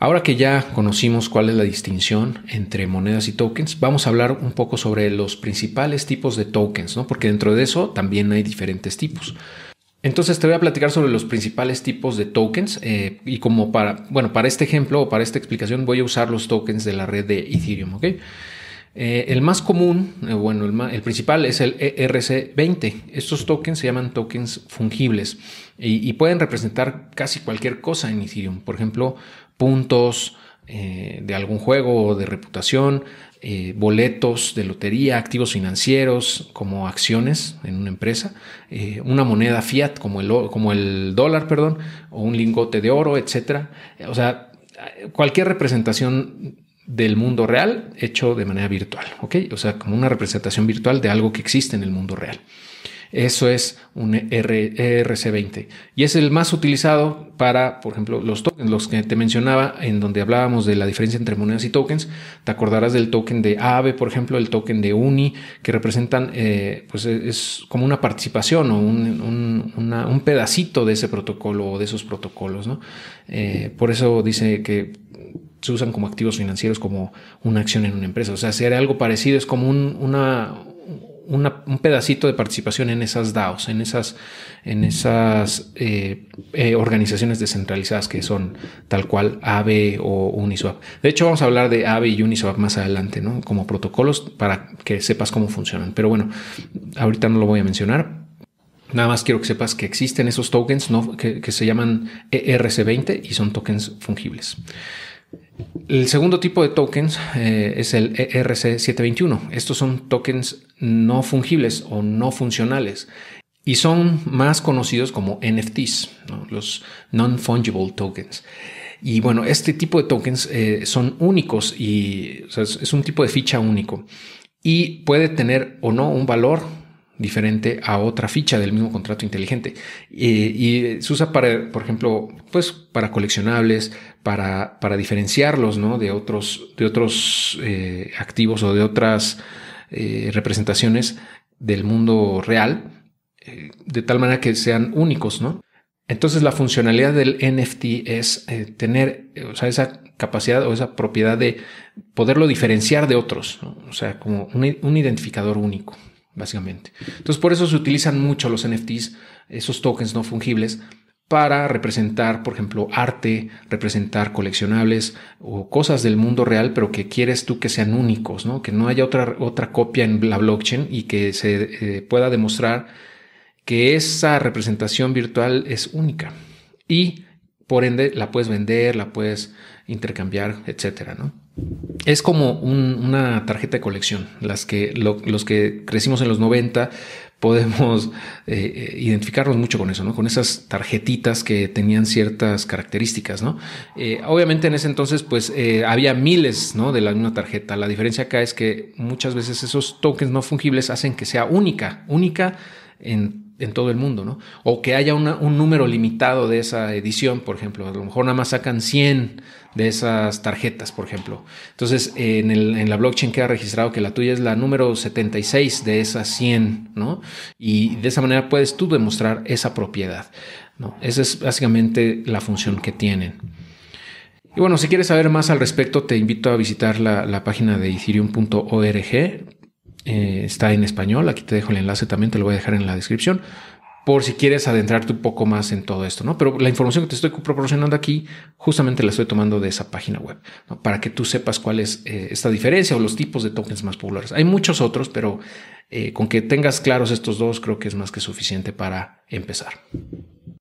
Ahora que ya conocimos cuál es la distinción entre monedas y tokens, vamos a hablar un poco sobre los principales tipos de tokens, ¿no? Porque dentro de eso también hay diferentes tipos. Entonces te voy a platicar sobre los principales tipos de tokens eh, y como para, bueno, para este ejemplo o para esta explicación voy a usar los tokens de la red de Ethereum, ¿ok? Eh, el más común, eh, bueno, el, principal es el ERC20. Estos tokens se llaman tokens fungibles y, pueden representar casi cualquier cosa en Ethereum. Por ejemplo, puntos eh, de algún juego o de reputación, boletos de lotería, activos financieros como acciones en una empresa, una moneda fiat como el, como el dólar, perdón, o un lingote de oro, etcétera. O sea, cualquier representación del mundo real hecho de manera virtual, ¿ok? O sea, como una representación virtual de algo que existe en el mundo real. Eso es un ERC20 y es el más utilizado para, por ejemplo, los tokens, los que te mencionaba, en donde hablábamos de la diferencia entre monedas y tokens. Te acordarás del token de AVE, por ejemplo, el token de UNI, que representan, eh, pues es como una participación o un, pedacito de ese protocolo o de esos protocolos, ¿no? Eh, por eso dice que se usan como activos financieros como una acción en una empresa. O sea, si era algo parecido, es como un, una, un pedacito de participación en esas DAOs, en esas, en esas eh, eh, organizaciones descentralizadas que son tal cual AVE o Uniswap. De hecho, vamos a hablar de AVE y Uniswap más adelante, ¿no? Como protocolos para que sepas cómo funcionan. Pero bueno, ahorita no lo voy a mencionar. Nada más quiero que sepas que existen esos tokens que, que se llaman ERC20 y son tokens fungibles. El segundo tipo de tokens eh, es el ERC721. Estos son tokens no fungibles o no funcionales y son más conocidos como NFTs, los non-fungible tokens. Y bueno, este tipo de tokens eh, son únicos y es un tipo de ficha único y puede tener o no un valor diferente a otra ficha del mismo contrato inteligente. Y, se usa para, por ejemplo, pues para coleccionables, para, para diferenciarlos ¿no? de otros, de otros eh, activos o de otras eh, representaciones del mundo real, eh, de tal manera que sean únicos, ¿no? Entonces la funcionalidad del NFT es tener o sea, esa capacidad o esa propiedad de poderlo diferenciar de otros, o sea, como un identificador único básicamente. Entonces, por eso se utilizan mucho los NFTs, esos tokens no fungibles, para representar, por ejemplo, arte, representar coleccionables o cosas del mundo real, pero que quieres tú que sean únicos, ¿no? Que no haya otra, otra copia en la blockchain y que se eh, pueda demostrar que esa representación virtual es única. Y por ende la puedes vender, la puedes intercambiar, etcétera, ¿no? Es como una tarjeta de colección. Las que los que crecimos en los 90 podemos eh, eh, identificarnos mucho con eso, ¿no? Con esas tarjetitas que tenían ciertas características, ¿no? Eh, obviamente en ese entonces, pues había miles, ¿no? De la misma tarjeta. La diferencia acá es que muchas veces esos tokens no fungibles hacen que sea única, única en en todo el mundo, ¿no? O que haya un número limitado de esa edición, por ejemplo. A lo mejor nada más sacan 100 de esas tarjetas, por ejemplo. Entonces, en, la blockchain queda registrado que la tuya es la número 76 de esas 100, ¿no? Y de esa manera puedes tú demostrar esa propiedad, ¿no? Esa es básicamente la función que tienen. Y bueno, si quieres saber más al respecto, te invito a visitar la, la página de ethereum.org eh, está en español. Aquí te dejo el enlace también, te lo voy a dejar en la descripción por si quieres adentrarte un poco más en todo esto, ¿no? Pero la información que te estoy proporcionando aquí, justamente la estoy tomando de esa página web, para que tú sepas cuál es eh, esta diferencia o los tipos de tokens más populares. Hay muchos otros, pero eh, con que tengas claros estos dos, creo que es más que suficiente para empezar.